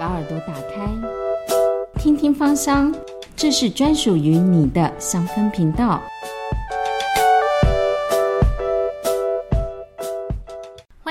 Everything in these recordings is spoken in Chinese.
把耳朵打开，听听芳香，这是专属于你的香氛频道。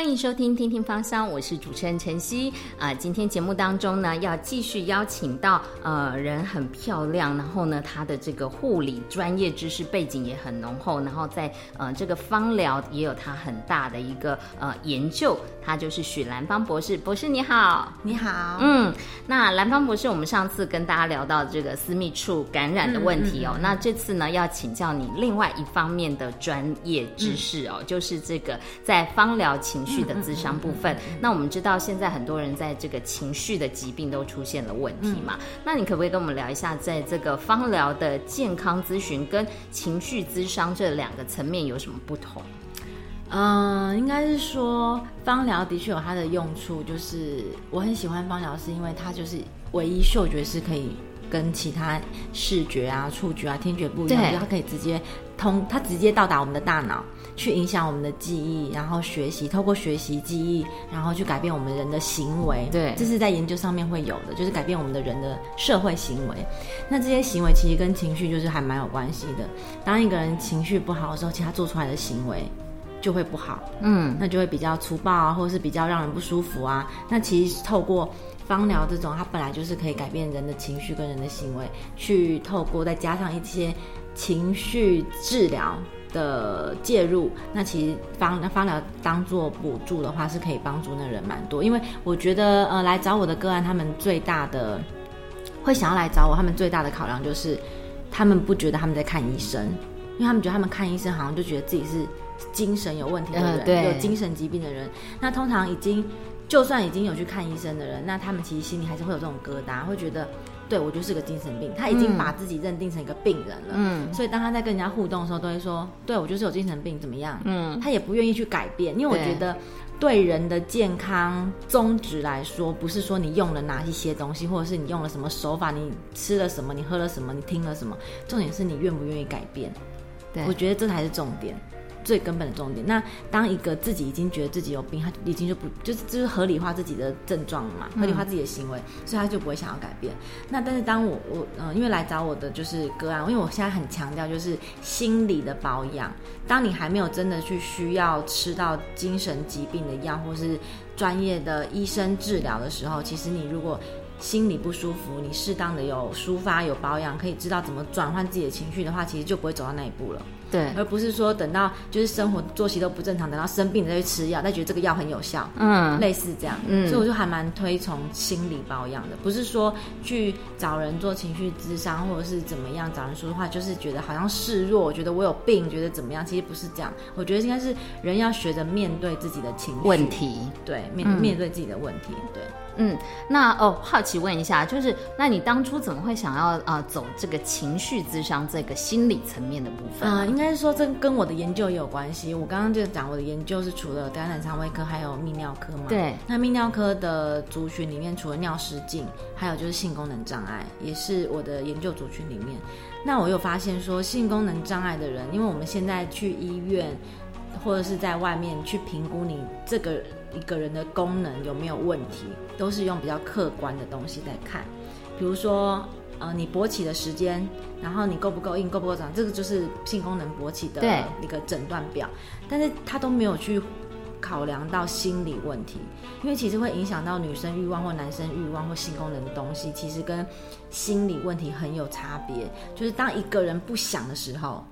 迎收听《听听芳香》，我是主持人晨曦啊。今天节目当中呢，要继续邀请到呃人很漂亮，然后呢，她的这个护理专业知识背景也很浓厚，然后在呃这个芳疗也有她很大的一个呃研究。她就是许兰芳博士，博士你好，你好。嗯，那兰芳博士，我们上次跟大家聊到这个私密处感染的问题哦，那这次呢要请教你另外一方面的专业知识哦，就是这个在芳疗情绪。的智商部分，那我们知道现在很多人在这个情绪的疾病都出现了问题嘛？那你可不可以跟我们聊一下，在这个芳疗的健康咨询跟情绪咨商这两个层面有什么不同？嗯，应该是说芳疗的确有它的用处，就是我很喜欢芳疗，是因为它就是唯一嗅觉是可以跟其他视觉啊、触觉啊、听觉不一样，它可以直接通，它直接到达我们的大脑。去影响我们的记忆，然后学习，透过学习记忆，然后去改变我们人的行为。对，这是在研究上面会有的，就是改变我们的人的社会行为。那这些行为其实跟情绪就是还蛮有关系的。当一个人情绪不好的时候，其实他做出来的行为就会不好。嗯，那就会比较粗暴啊，或者是比较让人不舒服啊。那其实透过芳疗这种，它本来就是可以改变人的情绪跟人的行为，去透过再加上一些情绪治疗。的介入，那其实芳芳疗当做补助的话，是可以帮助那人蛮多。因为我觉得，呃，来找我的个案，他们最大的会想要来找我，他们最大的考量就是，他们不觉得他们在看医生，因为他们觉得他们看医生好像就觉得自己是精神有问题的人，有精神疾病的人。那通常已经就算已经有去看医生的人，那他们其实心里还是会有这种疙瘩，会觉得。对，我就是个精神病，他已经把自己认定成一个病人了。嗯，所以当他在跟人家互动的时候，都会说：“对我就是有精神病，怎么样？”嗯，他也不愿意去改变，因为我觉得对人的健康宗旨来说，不是说你用了哪一些东西，或者是你用了什么手法，你吃了什么，你喝了什么，你听了什么，重点是你愿不愿意改变。对，我觉得这才是重点。最根本的重点。那当一个自己已经觉得自己有病，他已经就不就是就是合理化自己的症状嘛，合理化自己的行为，所以他就不会想要改变。那但是当我我嗯，因为来找我的就是个案，因为我现在很强调就是心理的保养。当你还没有真的去需要吃到精神疾病的药，或是专业的医生治疗的时候，其实你如果心里不舒服，你适当的有抒发有保养，可以知道怎么转换自己的情绪的话，其实就不会走到那一步了。对，而不是说等到就是生活作息都不正常，等到生病再去吃药，再觉得这个药很有效，嗯，类似这样，嗯，所以我就还蛮推崇心理保养的，不是说去找人做情绪咨商或者是怎么样找人说的话，就是觉得好像示弱，觉得我有病，觉得怎么样，其实不是这样，我觉得应该是人要学着面对自己的情绪。问题，对，面面对自己的问题，对。嗯，那哦，好奇问一下，就是那你当初怎么会想要啊走这个情绪智商这个心理层面的部分？嗯，应该是说这跟我的研究也有关系。我刚刚就讲我的研究是除了感染肠胃科，还有泌尿科嘛。对。那泌尿科的族群里面，除了尿失禁，还有就是性功能障碍，也是我的研究族群里面。那我又发现说，性功能障碍的人，因为我们现在去医院或者是在外面去评估你这个。一个人的功能有没有问题，都是用比较客观的东西在看，比如说，呃，你勃起的时间，然后你够不够硬，够不够长，这个就是性功能勃起的一个诊断表。但是他都没有去考量到心理问题，因为其实会影响到女生欲望或男生欲望或性功能的东西，其实跟心理问题很有差别。就是当一个人不想的时候。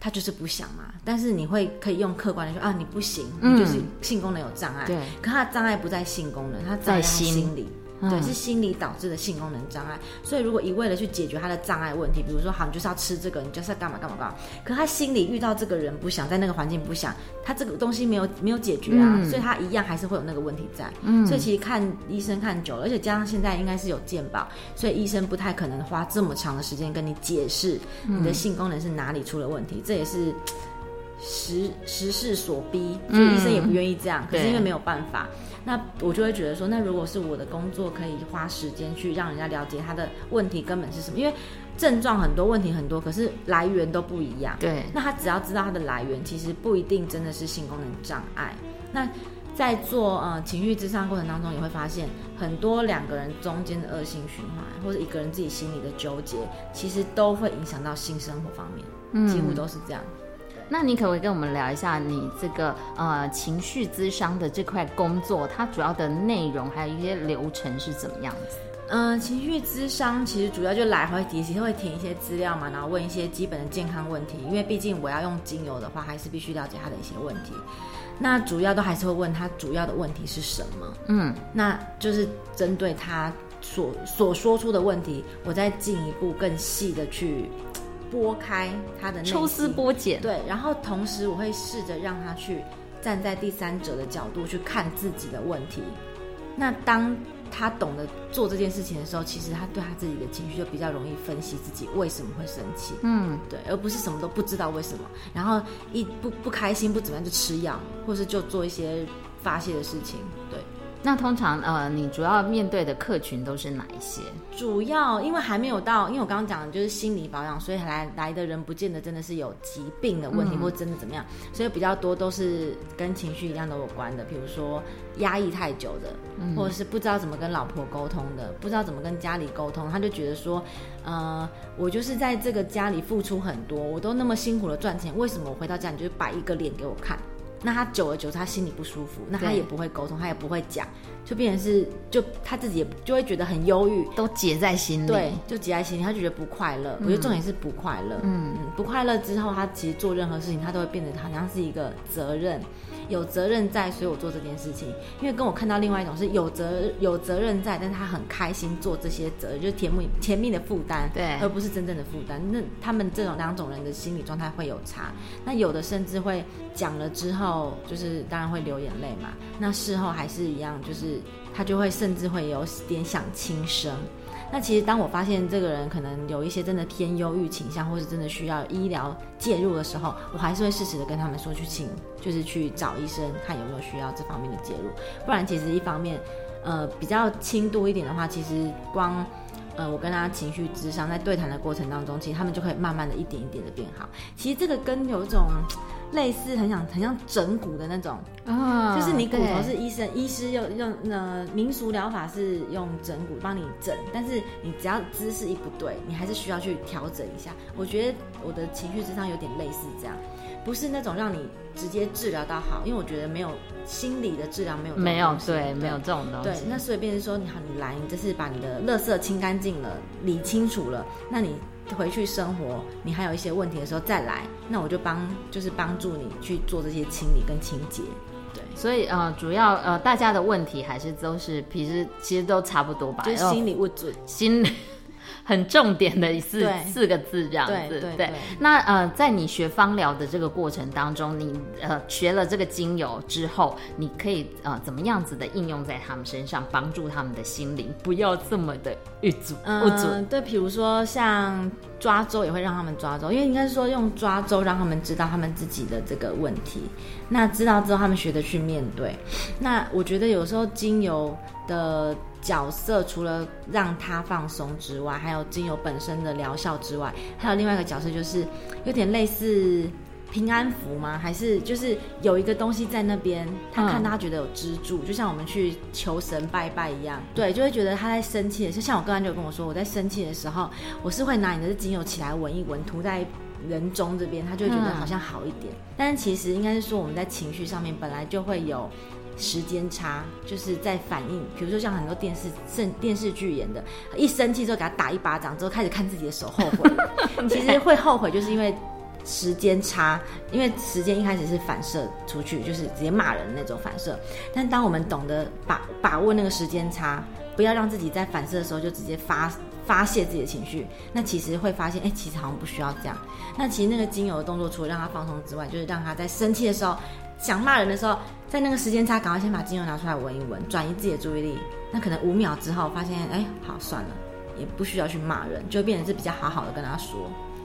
他就是不想嘛，但是你会可以用客观的说啊，你不行，你就是性功能有障碍。对，可他的障碍不在性功能，他在心理。对，是心理导致的性功能障碍。所以如果一味的去解决他的障碍问题，比如说好，你就是要吃这个，你就是要干嘛干嘛干嘛。可他心里遇到这个人不想，在那个环境不想，他这个东西没有没有解决啊，所以他一样还是会有那个问题在。嗯，所以其实看医生看久了，而且加上现在应该是有健保，所以医生不太可能花这么长的时间跟你解释你的性功能是哪里出了问题。这也是时时势所逼，所以医生也不愿意这样。可是因为没有办法。那我就会觉得说，那如果是我的工作，可以花时间去让人家了解他的问题根本是什么，因为症状很多，问题很多，可是来源都不一样。对，那他只要知道他的来源，其实不一定真的是性功能障碍。那在做呃情绪智商过程当中，也会发现很多两个人中间的恶性循环，或者一个人自己心里的纠结，其实都会影响到性生活方面，几乎都是这样。那你可不可以跟我们聊一下你这个呃情绪咨商的这块工作，它主要的内容还有一些流程是怎么样子？嗯，情绪咨商其实主要就来回其实会填一些资料嘛，然后问一些基本的健康问题，因为毕竟我要用精油的话，还是必须了解他的一些问题。那主要都还是会问他主要的问题是什么？嗯，那就是针对他所所说出的问题，我再进一步更细的去。拨开他的抽丝剥茧，对，然后同时我会试着让他去站在第三者的角度去看自己的问题。那当他懂得做这件事情的时候，其实他对他自己的情绪就比较容易分析自己为什么会生气，嗯，对，而不是什么都不知道为什么，然后一不不开心不怎么样就吃药，或是就做一些发泄的事情，对。那通常呃，你主要面对的客群都是哪一些？主要因为还没有到，因为我刚刚讲的就是心理保养，所以来来的人不见得真的是有疾病的问题，或真的怎么样，所以比较多都是跟情绪一样都有关的，比如说压抑太久的，或者是不知道怎么跟老婆沟通的，不知道怎么跟家里沟通，他就觉得说，呃，我就是在这个家里付出很多，我都那么辛苦的赚钱，为什么我回到家你就摆一个脸给我看？那他久而久之，他心里不舒服，那他也不会沟通，他也不会讲，就变成是，就他自己也就会觉得很忧郁，都结在心里，对，就结在心里，他就觉得不快乐。我觉得重点是不快乐，嗯。嗯，不快乐之后，他其实做任何事情，他都会变得好像是一个责任。有责任在，所以我做这件事情。因为跟我看到另外一种是有责有责任在，但是他很开心做这些责任，就是甜蜜甜蜜的负担，对，而不是真正的负担。那他们这种两种人的心理状态会有差。那有的甚至会讲了之后，就是当然会流眼泪嘛。那事后还是一样，就是他就会甚至会有点想轻生。那其实，当我发现这个人可能有一些真的偏忧郁倾向，或是真的需要医疗介入的时候，我还是会适时的跟他们说去请，就是去找医生看有没有需要这方面的介入。不然，其实一方面，呃，比较轻度一点的话，其实光。呃，我跟他情绪智商在对谈的过程当中，其实他们就可以慢慢的一点一点的变好。其实这个跟有一种类似，很想很像整骨的那种，啊，就是你骨头是医生，医师用用呃民俗疗法是用整骨帮你整，但是你只要姿势一不对，你还是需要去调整一下。我觉得我的情绪智商有点类似这样。不是那种让你直接治疗到好，因为我觉得没有心理的治疗没有没有对没有这种东西。对，那所以变成说，你好，你来，你这是把你的垃圾清干净了，理清楚了，那你回去生活，你还有一些问题的时候再来，那我就帮就是帮助你去做这些清理跟清洁。对，所以呃，主要呃，大家的问题还是都是其实其实都差不多吧，就是心理不准，心理。很重点的四四个字这样子，对。那呃，在你学芳疗的这个过程当中，你呃学了这个精油之后，你可以呃怎么样子的应用在他们身上，帮助他们的心灵不要这么的郁阻不足。对，比如说像抓周也会让他们抓周，因为应该是说用抓周让他们知道他们自己的这个问题，那知道之后他们学着去面对。那我觉得有时候精油的。角色除了让他放松之外，还有精油本身的疗效之外，还有另外一个角色，就是有点类似平安符吗？还是就是有一个东西在那边，他看他觉得有支柱，就像我们去求神拜拜一样，对，就会觉得他在生气的时候，像我刚刚就跟我说，我在生气的时候，我是会拿你的精油起来闻一闻，涂在人中这边，他就会觉得好像好一点。但是其实应该是说，我们在情绪上面本来就会有。时间差就是在反应，比如说像很多电视、电电视剧演的，一生气之后给他打一巴掌，之后开始看自己的手后悔。其实会后悔，就是因为时间差，因为时间一开始是反射出去，就是直接骂人那种反射。但当我们懂得把把握那个时间差，不要让自己在反射的时候就直接发发泄自己的情绪，那其实会发现，哎，其实好像不需要这样。那其实那个精油的动作，除了让他放松之外，就是让他在生气的时候。想骂人的时候，在那个时间差，赶快先把精油拿出来闻一闻，转移自己的注意力。那可能五秒之后，发现哎，好算了，也不需要去骂人，就变成是比较好好的跟他说。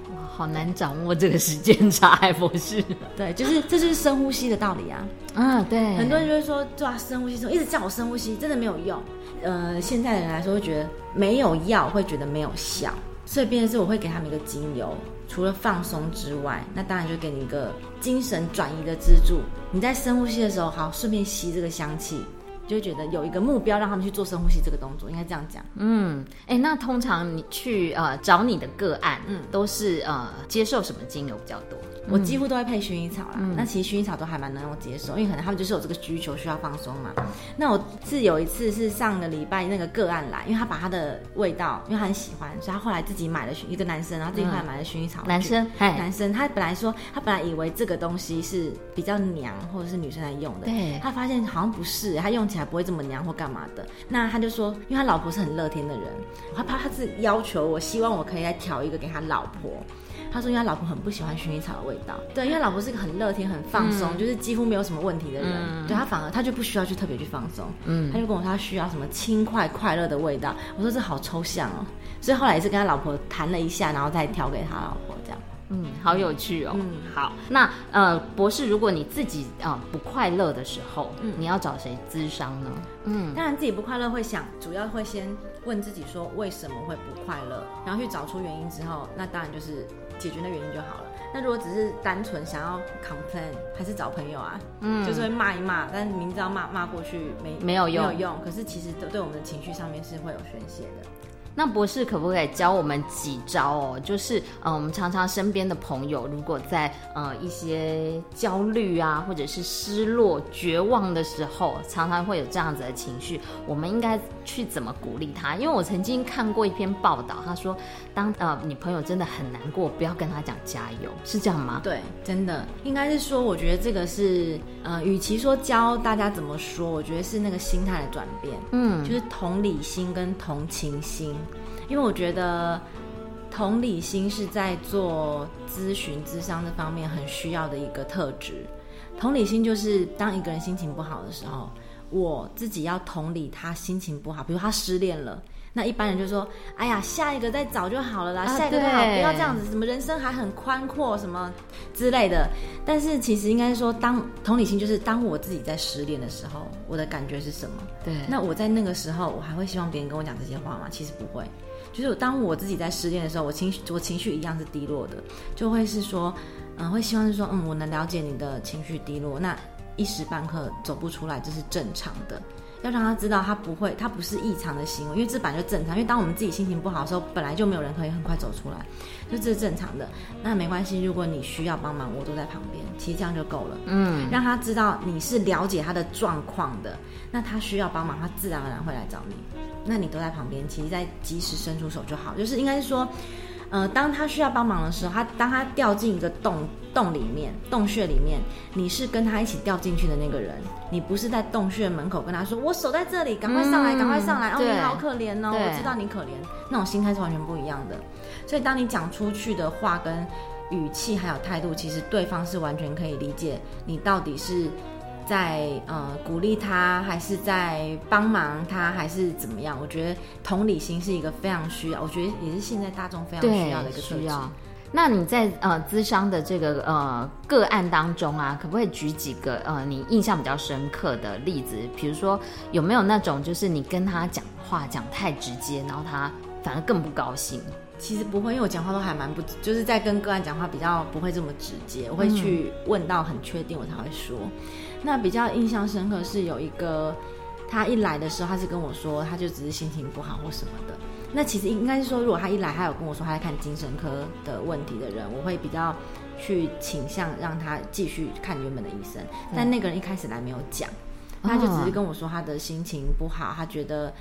哇，好难掌握这个时间差，还不是？对，就是这就是深呼吸的道理啊。啊，对，很多人就会说，啊，深呼吸，一直叫我深呼吸，真的没有用。呃，现在的人来说，会觉得没有药，会觉得没有效。所以，变成是我会给他们一个精油，除了放松之外，那当然就给你一个精神转移的支柱。你在深呼吸的时候，好，顺便吸这个香气。就会觉得有一个目标，让他们去做深呼吸这个动作，应该这样讲。嗯，哎，那通常你去呃找你的个案，嗯，都是呃接受什么精油比较多？我几乎都会配薰衣草啦。那其实薰衣草都还蛮能够接受，因为可能他们就是有这个需求，需要放松嘛。那我是有一次是上个礼拜那个个案来，因为他把他的味道，因为他很喜欢，所以他后来自己买了一个男生，然后自己后来买了薰衣草。男生，男生，他本来说他本来以为这个东西是比较娘，或者是女生来用的。对。他发现好像不是，他用起来不会这么娘或干嘛的。那他就说，因为他老婆是很乐天的人，他怕他是要求我，希望我可以来调一个给他老婆。他说，因为他老婆很不喜欢薰衣草的味道。对，因为老婆是一个很乐天、很放松，就是几乎没有什么问题的人。对他反而他就不需要去特别去放松。嗯，他就跟我说他需要什么轻快、快乐的味道。我说这好抽象哦。所以后来也是跟他老婆谈了一下，然后再调给他老婆这样。嗯，好有趣哦。嗯，好。那呃，博士，如果你自己啊不快乐的时候，你要找谁咨商呢？嗯，当然自己不快乐会想，主要会先问自己说为什么会不快乐，然后去找出原因之后，那当然就是。解决那原因就好了。那如果只是单纯想要 complain，还是找朋友啊？嗯，就是会骂一骂，但是明知道骂骂过去没没有用，没有用。可是其实对对我们的情绪上面是会有宣泄的。那博士可不可以教我们几招哦？就是呃，我们常常身边的朋友，如果在呃一些焦虑啊，或者是失落、绝望的时候，常常会有这样子的情绪，我们应该去怎么鼓励他？因为我曾经看过一篇报道，他说，当呃你朋友真的很难过，不要跟他讲加油，是这样吗？对，真的应该是说，我觉得这个是呃，与其说教大家怎么说，我觉得是那个心态的转变，嗯，就是同理心跟同情心。因为我觉得同理心是在做咨询、咨商这方面很需要的一个特质。同理心就是当一个人心情不好的时候，我自己要同理他心情不好，比如他失恋了，那一般人就说：“哎呀，下一个再找就好了啦，下一个好，不要这样子，什么人生还很宽阔什么之类的。”但是其实应该说，当同理心就是当我自己在失恋的时候，我的感觉是什么？对，那我在那个时候，我还会希望别人跟我讲这些话吗？其实不会。就是当我自己在失恋的时候，我情绪我情绪一样是低落的，就会是说，嗯，会希望是说，嗯，我能了解你的情绪低落，那一时半刻走不出来这是正常的，要让他知道他不会，他不是异常的行为，因为这本来就正常，因为当我们自己心情不好的时候，本来就没有人可以很快走出来，就这是正常的。那没关系，如果你需要帮忙，我都在旁边，其实这样就够了。嗯，让他知道你是了解他的状况的，那他需要帮忙，他自然而然会来找你。那你都在旁边，其实在及时伸出手就好。就是应该是说，呃，当他需要帮忙的时候，他当他掉进一个洞洞里面、洞穴里面，你是跟他一起掉进去的那个人，你不是在洞穴门口跟他说：“我守在这里，赶快上来，赶快上来。”哦，你好可怜哦，我知道你可怜，那种心态是完全不一样的。所以，当你讲出去的话跟语气还有态度，其实对方是完全可以理解你到底是。在呃鼓励他，还是在帮忙他，还是怎么样？我觉得同理心是一个非常需要，我觉得也是现在大众非常需要的一个需要。那你在呃咨商的这个呃个案当中啊，可不可以举几个呃你印象比较深刻的例子？比如说有没有那种就是你跟他讲话讲太直接，然后他反而更不高兴？其实不会，因为我讲话都还蛮不，就是在跟个案讲话比较不会这么直接，我会去问到很确定我才会说。那比较印象深刻是有一个，他一来的时候，他是跟我说，他就只是心情不好或什么的。那其实应该是说，如果他一来，他有跟我说他在看精神科的问题的人，我会比较去倾向让他继续看原本的医生。但那个人一开始来没有讲，他就只是跟我说他的心情不好，他觉得。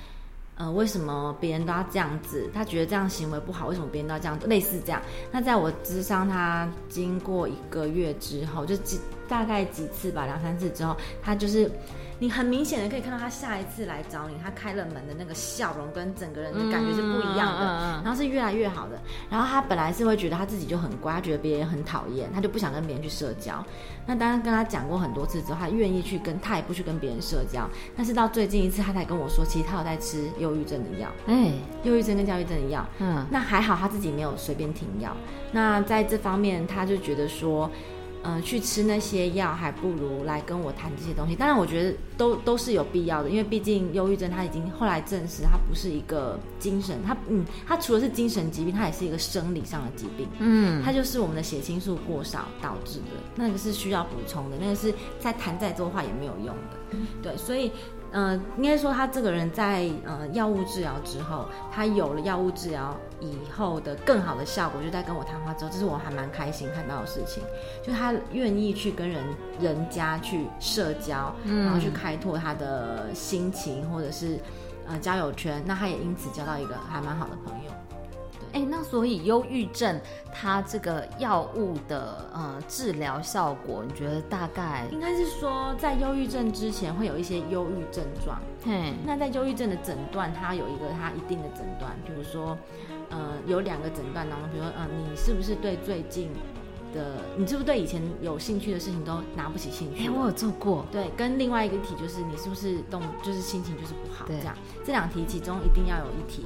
呃，为什么别人都要这样子？他觉得这样行为不好，为什么别人都要这样子？类似这样。那在我智商他经过一个月之后，就几大概几次吧，两三次之后，他就是。你很明显的可以看到他下一次来找你，他开了门的那个笑容跟整个人的感觉是不一样的，然后是越来越好的。然后他本来是会觉得他自己就很乖，他觉得别人很讨厌，他就不想跟别人去社交。那当然跟他讲过很多次之后，他愿意去跟，他也不去跟别人社交。但是到最近一次，他才跟我说，其实他有在吃忧郁症的药，哎，忧郁症跟焦虑症的药。嗯，那还好他自己没有随便停药。那在这方面，他就觉得说。嗯，去吃那些药，还不如来跟我谈这些东西。当然，我觉得都都是有必要的，因为毕竟忧郁症它已经后来证实它不是一个精神，它嗯，它除了是精神疾病，它也是一个生理上的疾病。嗯，它就是我们的血清素过少导致的，那个是需要补充的，那个是在谈再多话也没有用的。对，所以。嗯，应该说他这个人在呃药物治疗之后，他有了药物治疗以后的更好的效果，就在跟我谈话之后，这是我还蛮开心看到的事情。就他愿意去跟人人家去社交，然后去开拓他的心情或者是呃交友圈，那他也因此交到一个还蛮好的朋友。哎，那所以忧郁症它这个药物的呃治疗效果，你觉得大概应该是说，在忧郁症之前会有一些忧郁症状。嘿，那在忧郁症的诊断，它有一个它一定的诊断，比如说，呃，有两个诊断当中，比如说，呃，你是不是对最近的，你是不是对以前有兴趣的事情都拿不起兴趣？哎，我有做过。对，跟另外一个题就是你是不是动，就是心情就是不好。这样，这两题其中一定要有一题。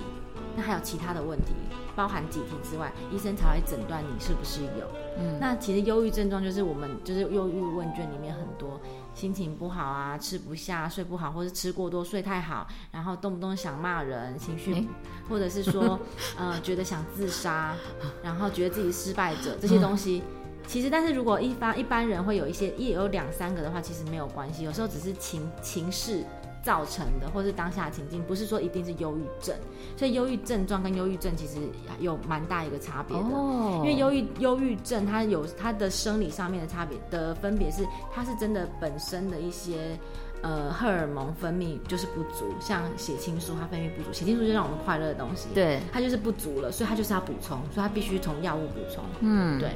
那还有其他的问题，包含几题之外，医生才会诊断你是不是有。嗯，那其实忧郁症状就是我们就是忧郁问卷里面很多心情不好啊，吃不下、睡不好，或是吃过多、睡太好，然后动不动想骂人，情绪，或者是说 呃觉得想自杀，然后觉得自己失败者这些东西，其实但是如果一般一般人会有一些一有两三个的话，其实没有关系，有时候只是情情绪。造成的，或是当下情境，不是说一定是忧郁症，所以忧郁症状跟忧郁症其实有蛮大一个差别的。哦，因为忧郁忧郁症它有它的生理上面的差别的分别是，它是真的本身的一些呃荷尔蒙分泌就是不足，像血清素它分泌不足，血清素就让我们快乐的东西，对，它就是不足了，所以它就是要补充，所以它必须从药物补充。嗯，对。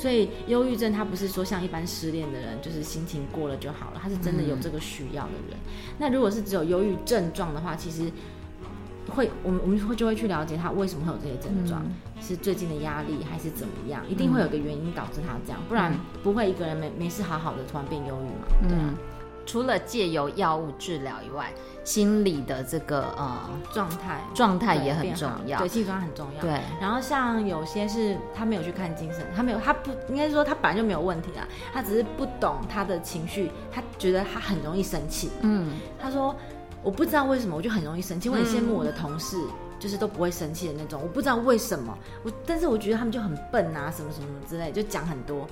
所以忧郁症它不是说像一般失恋的人，就是心情过了就好了，他是真的有这个需要的人。那如果是只有忧郁症状的话，其实会我们我们会就会去了解他为什么会有这些症状，是最近的压力还是怎么样，一定会有个原因导致他这样，不然不会一个人没没事好好的突然变忧郁嘛，对啊。除了借由药物治疗以外，心理的这个呃状态状态也很重要，对，心理状态很重要。对，然后像有些是他没有去看精神，他没有，他不应该说他本来就没有问题啊，他只是不懂他的情绪，他觉得他很容易生气。嗯，他说我不知道为什么我就很容易生气，我很羡慕我的同事，就是都不会生气的那种，我不知道为什么，我但是我觉得他们就很笨啊，什么什么之类，就讲很多，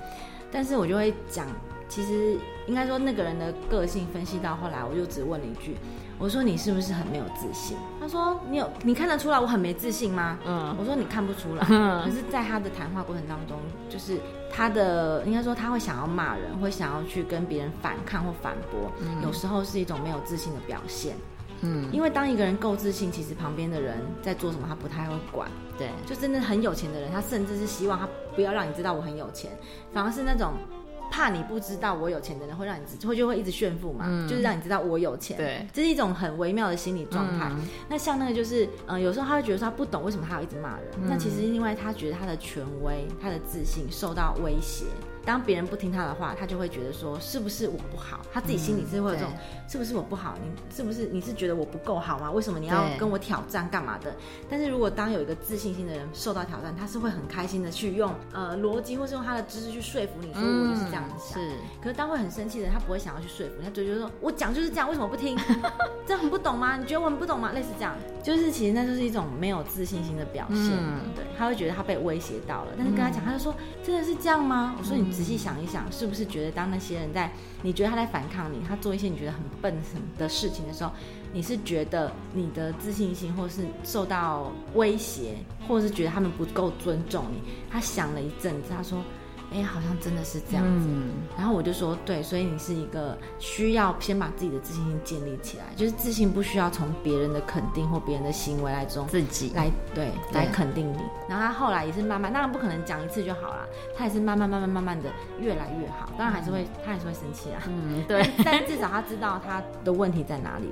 但是我就会讲。其实应该说那个人的个性分析到后来，我就只问了一句：“我说你是不是很没有自信？”他说：“你有你看得出来我很没自信吗？”嗯，我说：“你看不出来。”可是，在他的谈话过程当中，就是他的应该说他会想要骂人，会想要去跟别人反抗或反驳，有时候是一种没有自信的表现。嗯，因为当一个人够自信，其实旁边的人在做什么他不太会管。对，就真的很有钱的人，他甚至是希望他不要让你知道我很有钱，反而是那种。怕你不知道我有钱的人会让你知，会就会一直炫富嘛，就是让你知道我有钱。对，这是一种很微妙的心理状态。那像那个就是，嗯，有时候他会觉得说他不懂为什么他要一直骂人，那其实因为他觉得他的权威、他的自信受到威胁。当别人不听他的话，他就会觉得说是不是我不好？他自己心里是会有这种是不是我不好？你是不是你是觉得我不够好吗？为什么你要跟我挑战干嘛的？但是如果当有一个自信心的人受到挑战，他是会很开心的去用呃逻辑或是用他的知识去说服你说我就是这样子想。是，可是当会很生气的人，他不会想要去说服，他就觉得说我讲就是这样，为什么不听？这很不懂吗？你觉得我很不懂吗？类似这样，就是其实那就是一种没有自信心的表现。对，他会觉得他被威胁到了，但是跟他讲，他就说真的是这样吗？我说你。仔细想一想，是不是觉得当那些人在你觉得他在反抗你，他做一些你觉得很笨的事情的时候，你是觉得你的自信心，或是受到威胁，或者是觉得他们不够尊重你？他想了一阵子，他说。哎，好像真的是这样子。然后我就说，对，所以你是一个需要先把自己的自信心建立起来，就是自信不需要从别人的肯定或别人的行为来中自己来对来肯定你。然后他后来也是慢慢，当然不可能讲一次就好了，他也是慢慢慢慢慢慢的越来越好。当然还是会，他还是会生气啊。嗯，对。但至少他知道他的问题在哪里。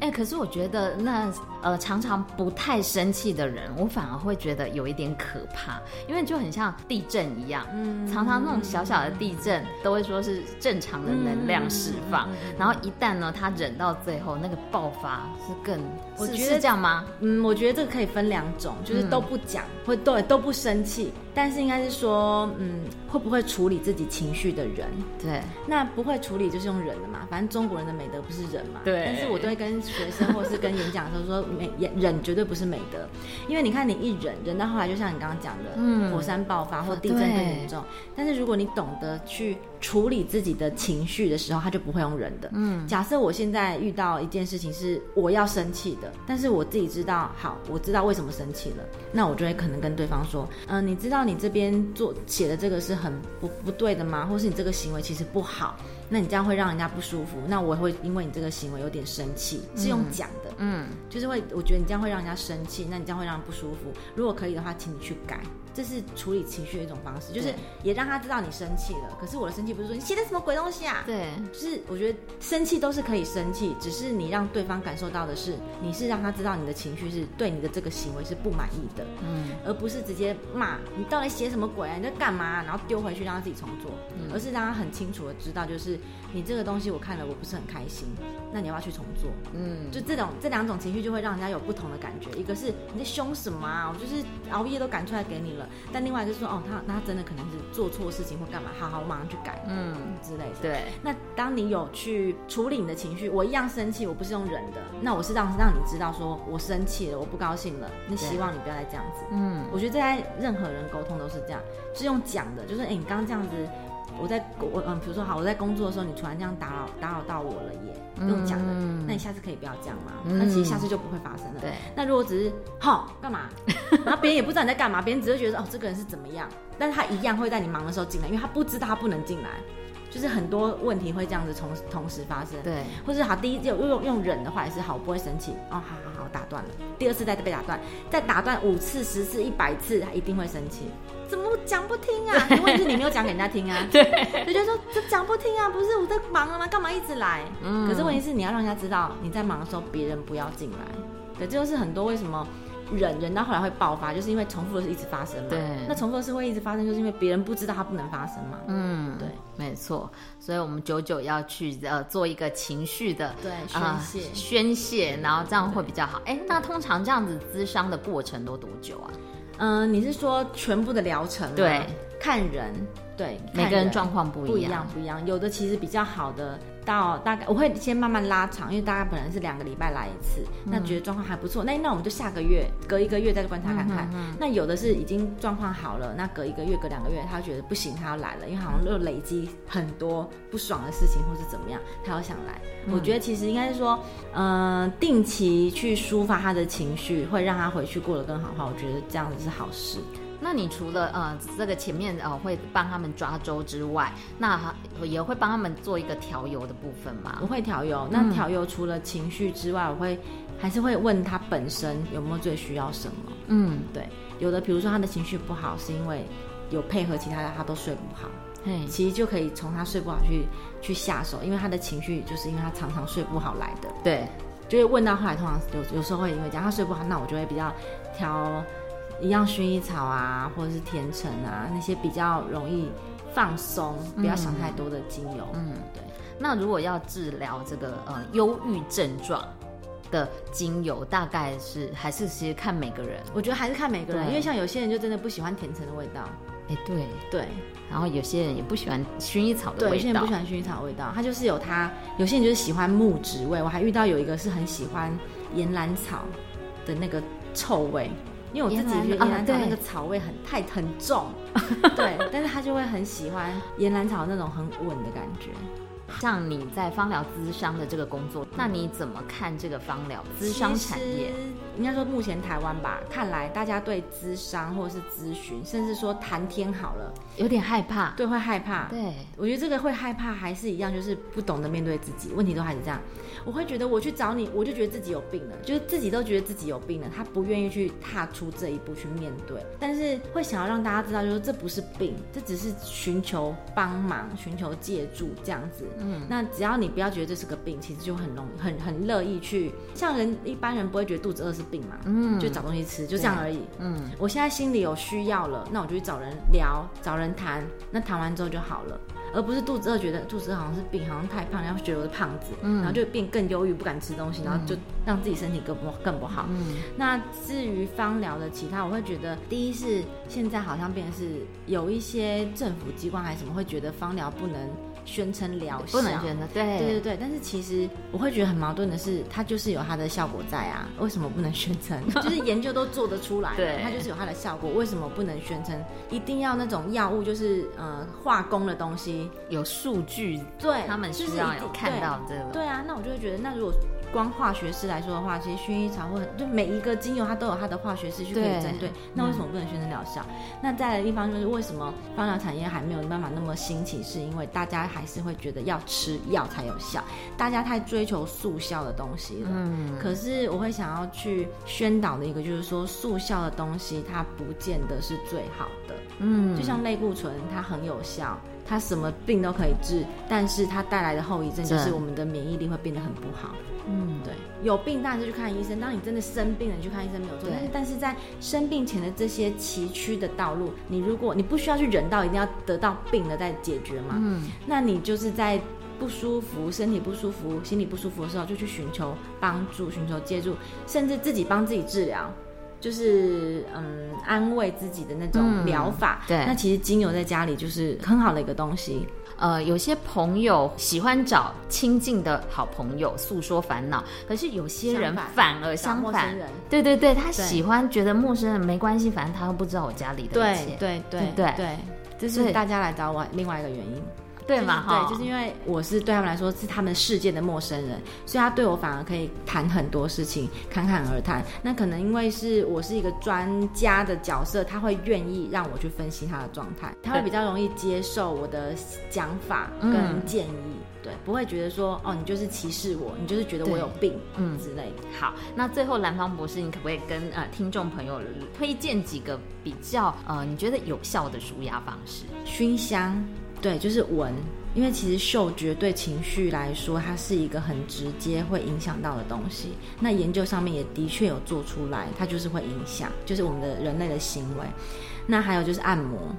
哎，可是我觉得那呃常常不太生气的人，我反而会觉得有一点可怕，因为就很像地震一样，嗯，常常那种小小的地震都会说是正常的能量释放，然后一旦呢他忍到最后，那个爆发是更，我觉得是这样吗？嗯，我觉得这个可以分两种，就是都不讲，或对都不生气，但是应该是说，嗯，会不会处理自己情绪的人？对，那不会处理就是用忍的嘛，反正中国人的美德不是忍嘛。对但是我都会跟学生或是跟演讲的时候说，美忍绝对不是美德，因为你看你一忍，忍到后来就像你刚刚讲的，嗯火山爆发或地震更严重。但是如果你懂得去处理自己的情绪的时候，他就不会用忍的。嗯，假设我现在遇到一件事情是我要生气的，但是我自己知道，好，我知道为什么生气了，那我就会可能跟对方说，嗯、你知道你这边做写的这个是很不不对的吗？或是你这个行为其实不好，那你这样会让人家不舒服，那我会因为你这个行为有点生气，是用讲的，嗯，就是会，我觉得你这样会让人家生气，那你这样会让人不舒服。如果可以的话，请你去改，这是处理情绪的一种方式，就是也让他知道你生气了。可是我的生气不是说你写的什么鬼东西啊，对，就是我觉得生气都是可以生气，只是你让对方感受到的是，你是让他知道你的情绪是对你的这个行为是不满意的，嗯，而不是直接骂你到底写什么鬼啊，你在干嘛、然后丢回去让他自己重做，而是让他很清楚的知道，就是你这个东西我看了我不是很开心，那你要不要去重做？嗯，就这种这两种情绪就会让人家有不同的感觉，一个是你在凶什么啊，我就是熬夜都赶出来给你了，但另外一个是说哦，他那他真的可能是做错事情或干嘛，好好我马上去改，嗯，之类的。对，那当你有去处理你的情绪，我一样生气，我不是用忍的，那我是让让你知道说我生气了，我不高兴了，那希望你不要再这样子。嗯，我觉得在任何人沟通都是这样，是用讲的，就是哎、你刚刚这样子，我在我嗯，比如说好，我在工作的时候，你突然这样打扰打扰到我了耶，用讲的，嗯那你下次可以不要这样吗？嗯那其实下次就不会发生了。对，那如果只是好干嘛，然后别人也不知道你在干嘛，别人只会觉得哦这个人是怎么样，但是他一样会在你忙的时候进来，因为他不知道他不能进来，就是很多问题会这样子同同时发生。对，或是好，第一用用用忍的话也是好，我不会生气哦，好好好，打断了。第二次再被打断，再打断五次、十次、一百次，他一定会生气。怎么讲不听啊？你问题是你没有讲给人家听啊。对，就觉得说这讲不听啊，不是我在忙了吗？干嘛一直来？嗯可是问题是你要让人家知道你在忙的时候，别人不要进来。对，这就是很多为什么忍忍到后来会爆发，就是因为重复的事一直发生嘛。对那重复的事会一直发生，就是因为别人不知道它不能发生嘛。嗯，对，没错，所以我们久久要去呃做一个情绪的宣泄。宣泄，然后这样会比较好。哎，那通常这样子咨商的过程都多久啊？嗯、你是说全部的疗程吗？对，看人，对，每个人状况不一样不一样，不一样。有的其实比较好的，到大概我会先慢慢拉长，因为大概本来是两个礼拜来一次，嗯那觉得状况还不错，那那我们就下个月隔一个月再观察看嗯看。那有的是已经状况好了，那隔一个月、隔两个月，他觉得不行，他要来了，因为好像又累积很多不爽的事情，或是怎么样，他要想来。嗯我觉得其实应该是说，嗯、定期去抒发他的情绪，会让他回去过得更好的话，我觉得这样子是好事。那你除了呃这个前面呃会帮他们抓周之外，那也会帮他们做一个调油的部分吗我？会调油，那调油除了情绪之外，我会还是会问他本身有没有最需要什么。嗯，对，有的比如说他的情绪不好，是因为有配合其他的他都睡不好，嘿，其实就可以从他睡不好去去下手，因为他的情绪就是因为他常常睡不好来的。对，就会问到后来，通常有有时候会因为这样他睡不好，那我就会比较挑一样薰衣草啊，或者是甜橙啊那些比较容易放松，不要想太多的精油。嗯，对。那如果要治疗这个呃忧郁症状的精油，大概是还是其实看每个人。我觉得还是看每个人，因为像有些人就真的不喜欢甜橙的味道，哎，对，对然后有些人也不喜欢薰衣草的对，有味道些人不喜。欢薰衣草的味道，它就是有它，有些人就是喜欢木质味。我还遇到有一个是很喜欢岩兰草的那个臭味，因为我自己觉得岩兰草那个草味很太很重，对，但是他就会很喜欢岩兰草那种很稳的感觉。像你在芳疗咨商的这个工作，那你怎么看这个芳疗咨商产业？应该说目前台湾吧，看来大家对咨商或者是咨询，甚至说谈天好了，有点害怕。对，会害怕。对，我觉得这个会害怕，还是一样，就是不懂得面对自己，问题都还是这样。我会觉得我去找你，我就觉得自己有病了，就是自己都觉得自己有病了，他不愿意去踏出这一步去面对，但是会想要让大家知道，就是这不是病，这只是寻求帮忙、寻求借助这样子。嗯，那只要你不要觉得这是个病，其实就很容易、很很乐意去，像人一般人不会觉得肚子饿是病嘛，嗯就找东西吃，就这样而已。嗯，我现在心里有需要了，那我就去找人聊，找人谈，那谈完之后就好了。而不是肚子饿觉得肚子饿好像是病，好像太胖，然后觉得我是胖子，然后就变更忧郁，不敢吃东西，然后就让自己身体更不更不好。那至于芳疗的其他，我会觉得第一是现在好像变成是有一些政府机关还是什么会觉得芳疗不能。宣称疗效不能宣称，对对对对，但是其实我会觉得很矛盾的是，它就是有它的效果在啊，为什么不能宣称？就是研究都做得出来，对，它就是有它的效果，为什么不能宣称？一定要那种药物，就是呃化工的东西有数据，对，他们需要有看到这个，对啊，那我就会觉得，那如果。光化学式来说的话，其实薰衣草或就每一个精油它都有它的化学式去可以针对。那为什么不能宣称疗效？那再来地方就是为什么芳疗产业还没有办法那么兴起？是因为大家还是会觉得要吃药才有效，大家太追求速效的东西了。嗯。可是我会想要去宣导的一个就是说，速效的东西它不见得是最好的。嗯。就像类固醇，它很有效。它什么病都可以治，但是它带来的后遗症就是我们的免疫力会变得很不好。嗯，对，有病当然就去看医生。当你真的生病了，你去看医生没有错。但是，但是在生病前的这些崎岖的道路，你如果你不需要去忍到一定要得到病了再解决嘛，嗯，那你就是在不舒服、身体不舒服、心理不舒服的时候，就去寻求帮助、寻求借助，甚至自己帮自己治疗。就是嗯，安慰自己的那种疗法。对，那其实精油在家里就是很好的一个东西。呃，有些朋友喜欢找亲近的好朋友诉说烦恼，可是有些人反而相反。对对对，他喜欢觉得陌生人没关系，反正他又不知道我家里的一切。对对对对，这是大家来找我另外一个原因。对嘛？对，就是因为我是对他们来说是他们世界的陌生人，所以他对我反而可以谈很多事情，侃侃而谈。那可能因为是我是一个专家的角色，他会愿意让我去分析他的状态，他会比较容易接受我的讲法跟建议，对，不会觉得说哦，你就是歧视我，你就是觉得我有病，嗯之类的。好，那最后蓝方博士，你可不可以跟呃听众朋友推荐几个比较呃你觉得有效的舒压方式？熏香。对，就是闻，因为其实嗅觉对情绪来说，它是一个很直接会影响到的东西。那研究上面也的确有做出来，它就是会影响，就是我们的人类的行为。那还有就是按摩。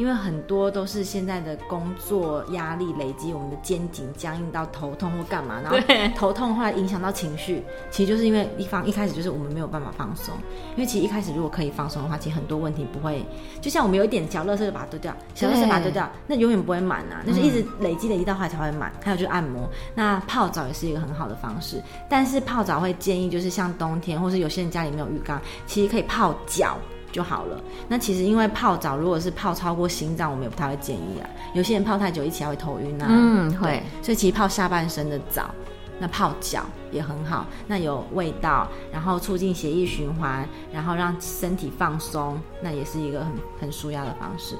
因为很多都是现在的工作压力累积，我们的肩颈僵硬到头痛或干嘛，然后头痛的话影响到情绪，其实就是因为一方一开始就是我们没有办法放松。因为其实一开始如果可以放松的话，其实很多问题不会，就像我们有一点小乐色就把它丢掉，小乐色把它丢掉，那永远不会满啊，那是一直累积累积到后来才会满。还有就是按摩，那泡澡也是一个很好的方式，但是泡澡会建议就是像冬天，或是有些人家里没有浴缸，其实可以泡脚。就好了。那其实因为泡澡，如果是泡超过心脏，我们也不太会建议啊。有些人泡太久，一起来会头晕啊。嗯，会。所以其实泡下半身的澡，那泡脚也很好。那有味道，然后促进血液循环，然后让身体放松，那也是一个很很舒压的方式。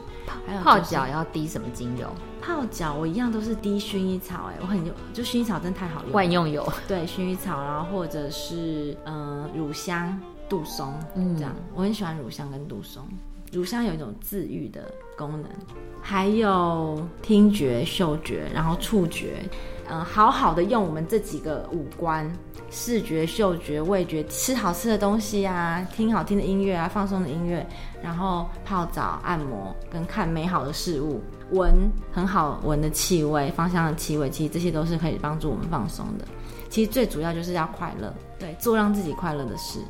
还有泡脚要滴什么精油？泡脚我一样都是滴薰衣草，哎，我很用，就薰衣草真的太好用。万用油。对，薰衣草，然后或者是嗯乳香。杜松，嗯，这样我很喜欢乳香跟杜松。乳香有一种治愈的功能，还有听觉、嗅觉，然后触觉，嗯，好好的用我们这几个五官：视觉、嗅觉、味觉，吃好吃的东西啊，听好听的音乐啊，放松的音乐，然后泡澡、按摩跟看美好的事物，闻很好闻的气味、芳香的气味，其实这些都是可以帮助我们放松的。其实最主要就是要快乐，对，做让自己快乐的事。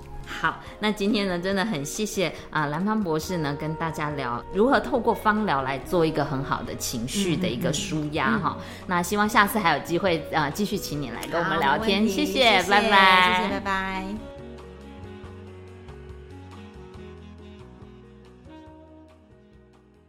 好，那今天呢，真的很谢谢啊，蓝方博士呢，跟大家聊如何透过芳疗来做一个很好的情绪的一个舒压哈。那希望下次还有机会啊，继续请你来跟我们聊天，谢谢，拜拜，谢谢，拜拜。